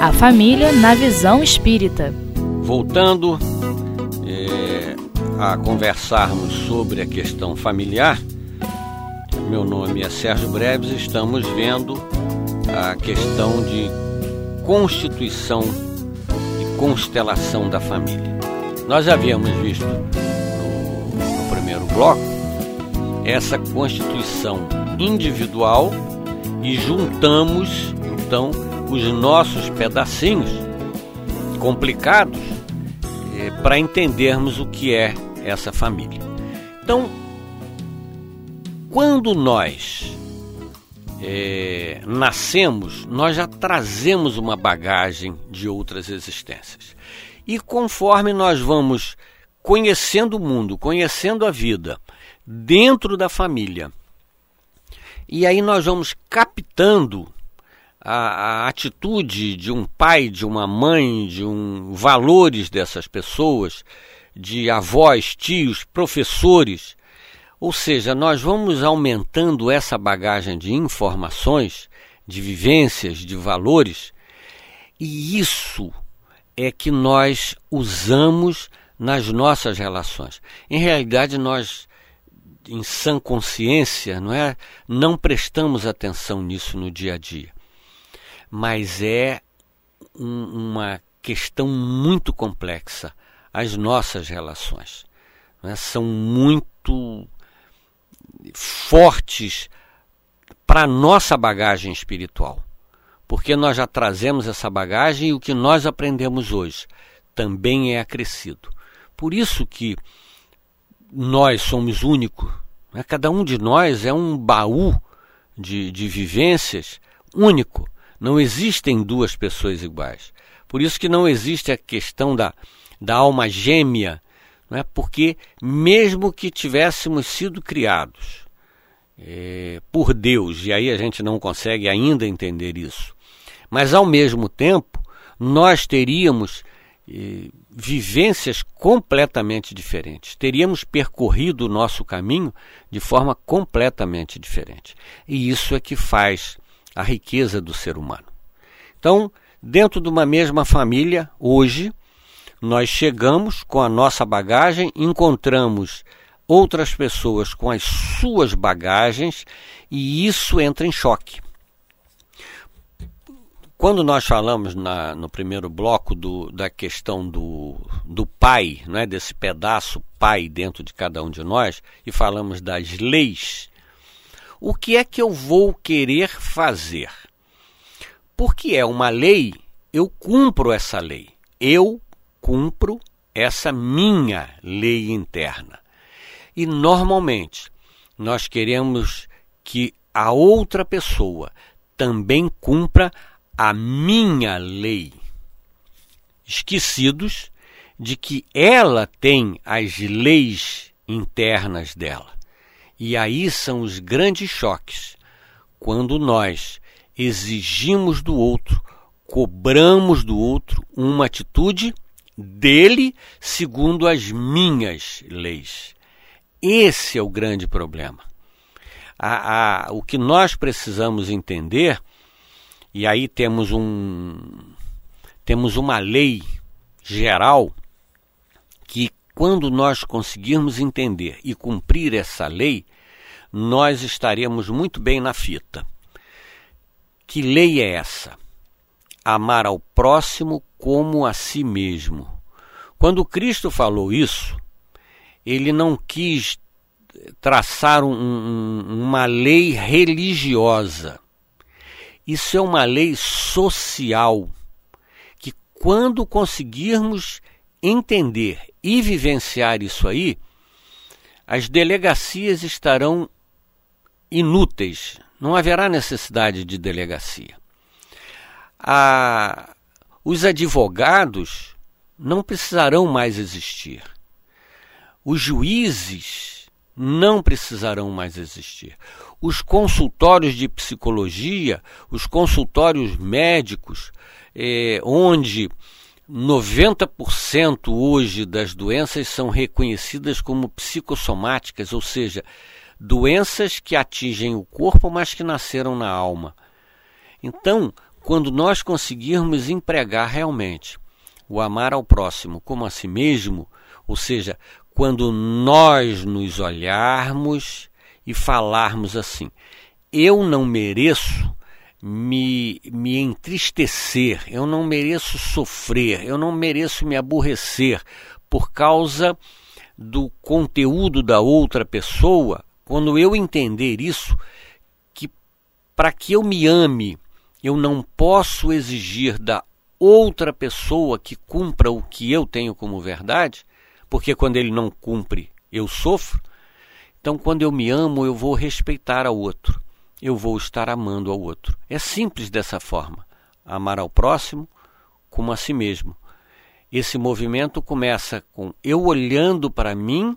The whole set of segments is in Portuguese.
A família na visão espírita. Voltando é, a conversarmos sobre a questão familiar, meu nome é Sérgio Breves, estamos vendo a questão de constituição e constelação da família. Nós havíamos visto no, no primeiro bloco essa constituição individual e juntamos então os nossos pedacinhos complicados eh, para entendermos o que é essa família. Então, quando nós é, nascemos, nós já trazemos uma bagagem de outras existências. E conforme nós vamos conhecendo o mundo, conhecendo a vida dentro da família, e aí nós vamos captando a, a, atitude de um pai, de uma mãe, de um valores dessas pessoas, de avós, tios, professores. Ou seja, nós vamos aumentando essa bagagem de informações, de vivências, de valores, e isso é que nós usamos nas nossas relações. Em realidade, nós em sã consciência, não é? Não prestamos atenção nisso no dia a dia. Mas é um, uma questão muito complexa as nossas relações. É? São muito fortes para a nossa bagagem espiritual. Porque nós já trazemos essa bagagem e o que nós aprendemos hoje também é acrescido. Por isso que nós somos únicos. Né? Cada um de nós é um baú de, de vivências único. Não existem duas pessoas iguais. Por isso que não existe a questão da, da alma gêmea, é? porque mesmo que tivéssemos sido criados é, por Deus, e aí a gente não consegue ainda entender isso, mas ao mesmo tempo nós teríamos vivências completamente diferentes. Teríamos percorrido o nosso caminho de forma completamente diferente. E isso é que faz a riqueza do ser humano. Então, dentro de uma mesma família, hoje, nós chegamos com a nossa bagagem, encontramos outras pessoas com as suas bagagens e isso entra em choque. Quando nós falamos na, no primeiro bloco do, da questão do, do pai, né, desse pedaço pai dentro de cada um de nós, e falamos das leis, o que é que eu vou querer fazer? Porque é uma lei, eu cumpro essa lei. Eu cumpro essa minha lei interna. E normalmente nós queremos que a outra pessoa também cumpra a minha lei, esquecidos de que ela tem as leis internas dela. E aí são os grandes choques, quando nós exigimos do outro, cobramos do outro uma atitude dele segundo as minhas leis. Esse é o grande problema. A, a, o que nós precisamos entender e aí temos um temos uma lei geral que quando nós conseguirmos entender e cumprir essa lei, nós estaremos muito bem na fita. Que lei é essa? Amar ao próximo como a si mesmo. Quando Cristo falou isso, ele não quis traçar um, um, uma lei religiosa isso é uma lei social que, quando conseguirmos entender e vivenciar isso aí, as delegacias estarão inúteis. Não haverá necessidade de delegacia. A, os advogados não precisarão mais existir. Os juízes não precisarão mais existir os consultórios de psicologia, os consultórios médicos, é, onde 90% hoje das doenças são reconhecidas como psicossomáticas, ou seja, doenças que atingem o corpo, mas que nasceram na alma. Então, quando nós conseguirmos empregar realmente o amar ao próximo como a si mesmo, ou seja, quando nós nos olharmos e falarmos assim: eu não mereço me, me entristecer, eu não mereço sofrer, eu não mereço me aborrecer por causa do conteúdo da outra pessoa, quando eu entender isso, que para que eu me ame, eu não posso exigir da outra pessoa que cumpra o que eu tenho como verdade, porque quando ele não cumpre, eu sofro. Então, quando eu me amo, eu vou respeitar ao outro, eu vou estar amando ao outro. É simples dessa forma: amar ao próximo como a si mesmo. Esse movimento começa com eu olhando para mim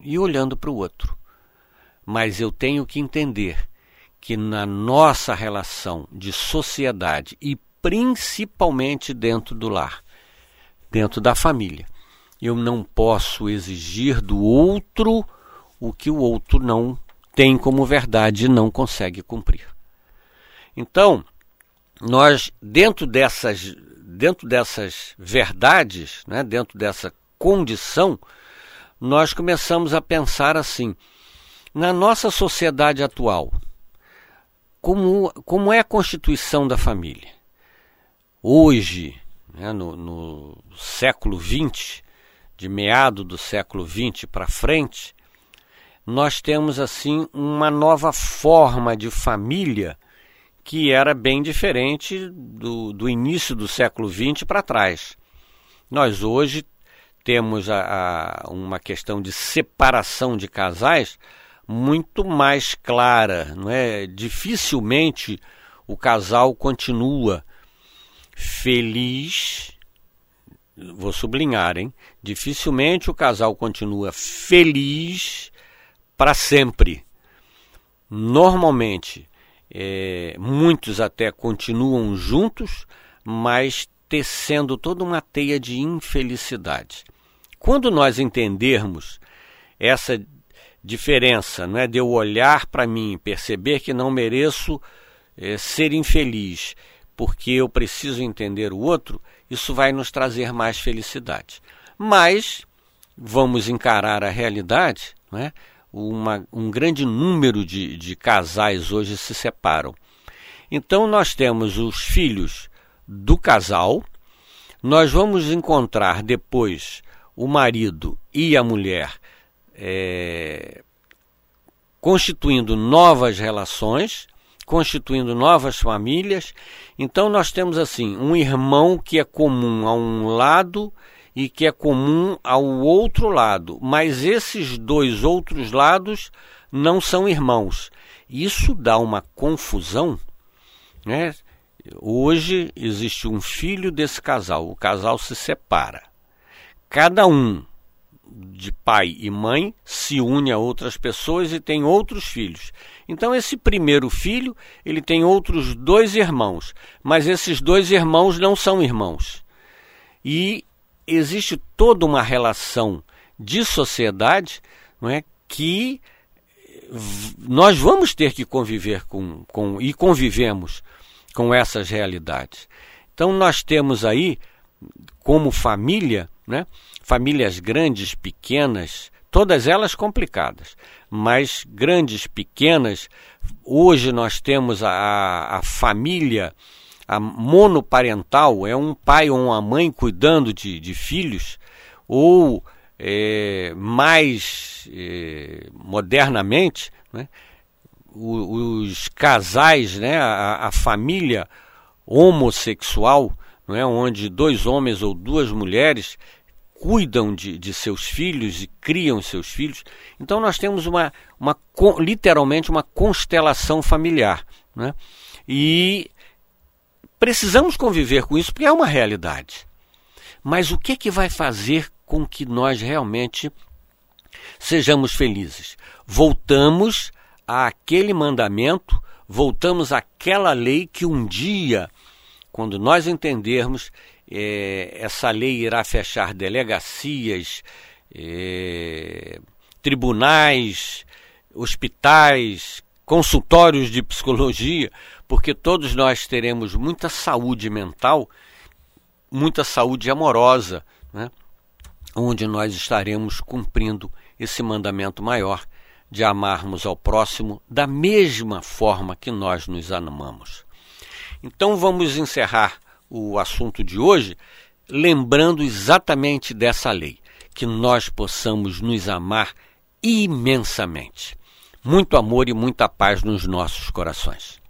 e olhando para o outro. Mas eu tenho que entender que na nossa relação de sociedade e principalmente dentro do lar, dentro da família, eu não posso exigir do outro o que o outro não tem como verdade e não consegue cumprir. Então, nós dentro dessas dentro dessas verdades, né, dentro dessa condição, nós começamos a pensar assim: na nossa sociedade atual, como, como é a constituição da família? Hoje, né, no, no século XX, de meado do século XX para frente, nós temos assim uma nova forma de família que era bem diferente do, do início do século XX para trás. Nós hoje temos a, a, uma questão de separação de casais muito mais clara, não é? Dificilmente o casal continua feliz, vou sublinhar, hein? Dificilmente o casal continua feliz para sempre. Normalmente é, muitos até continuam juntos, mas tecendo toda uma teia de infelicidade. Quando nós entendermos essa diferença, não é de eu olhar para mim, perceber que não mereço é, ser infeliz, porque eu preciso entender o outro, isso vai nos trazer mais felicidade. Mas vamos encarar a realidade, não é? Uma, um grande número de, de casais hoje se separam. Então, nós temos os filhos do casal, nós vamos encontrar depois o marido e a mulher é, constituindo novas relações, constituindo novas famílias. Então, nós temos assim um irmão que é comum a um lado e que é comum ao outro lado, mas esses dois outros lados não são irmãos. Isso dá uma confusão. Né? Hoje existe um filho desse casal, o casal se separa. Cada um de pai e mãe se une a outras pessoas e tem outros filhos. Então esse primeiro filho, ele tem outros dois irmãos, mas esses dois irmãos não são irmãos. E existe toda uma relação de sociedade não é, que nós vamos ter que conviver com, com e convivemos com essas realidades. Então nós temos aí, como família, né, famílias grandes, pequenas, todas elas complicadas, mas grandes, pequenas. Hoje nós temos a, a família a monoparental é um pai ou uma mãe cuidando de, de filhos, ou é, mais é, modernamente, né, os, casais, né, a, a, família homossexual, não é, onde dois homens ou duas mulheres cuidam de, de seus filhos e criam seus filhos. Então nós temos uma, uma literalmente uma constelação familiar. Né? E Precisamos conviver com isso porque é uma realidade. Mas o que, que vai fazer com que nós realmente sejamos felizes? Voltamos àquele mandamento, voltamos àquela lei que um dia, quando nós entendermos, é, essa lei irá fechar delegacias, é, tribunais, hospitais, consultórios de psicologia, porque todos nós teremos muita saúde mental, muita saúde amorosa, né? onde nós estaremos cumprindo esse mandamento maior de amarmos ao próximo da mesma forma que nós nos amamos. Então vamos encerrar o assunto de hoje lembrando exatamente dessa lei, que nós possamos nos amar imensamente. Muito amor e muita paz nos nossos corações.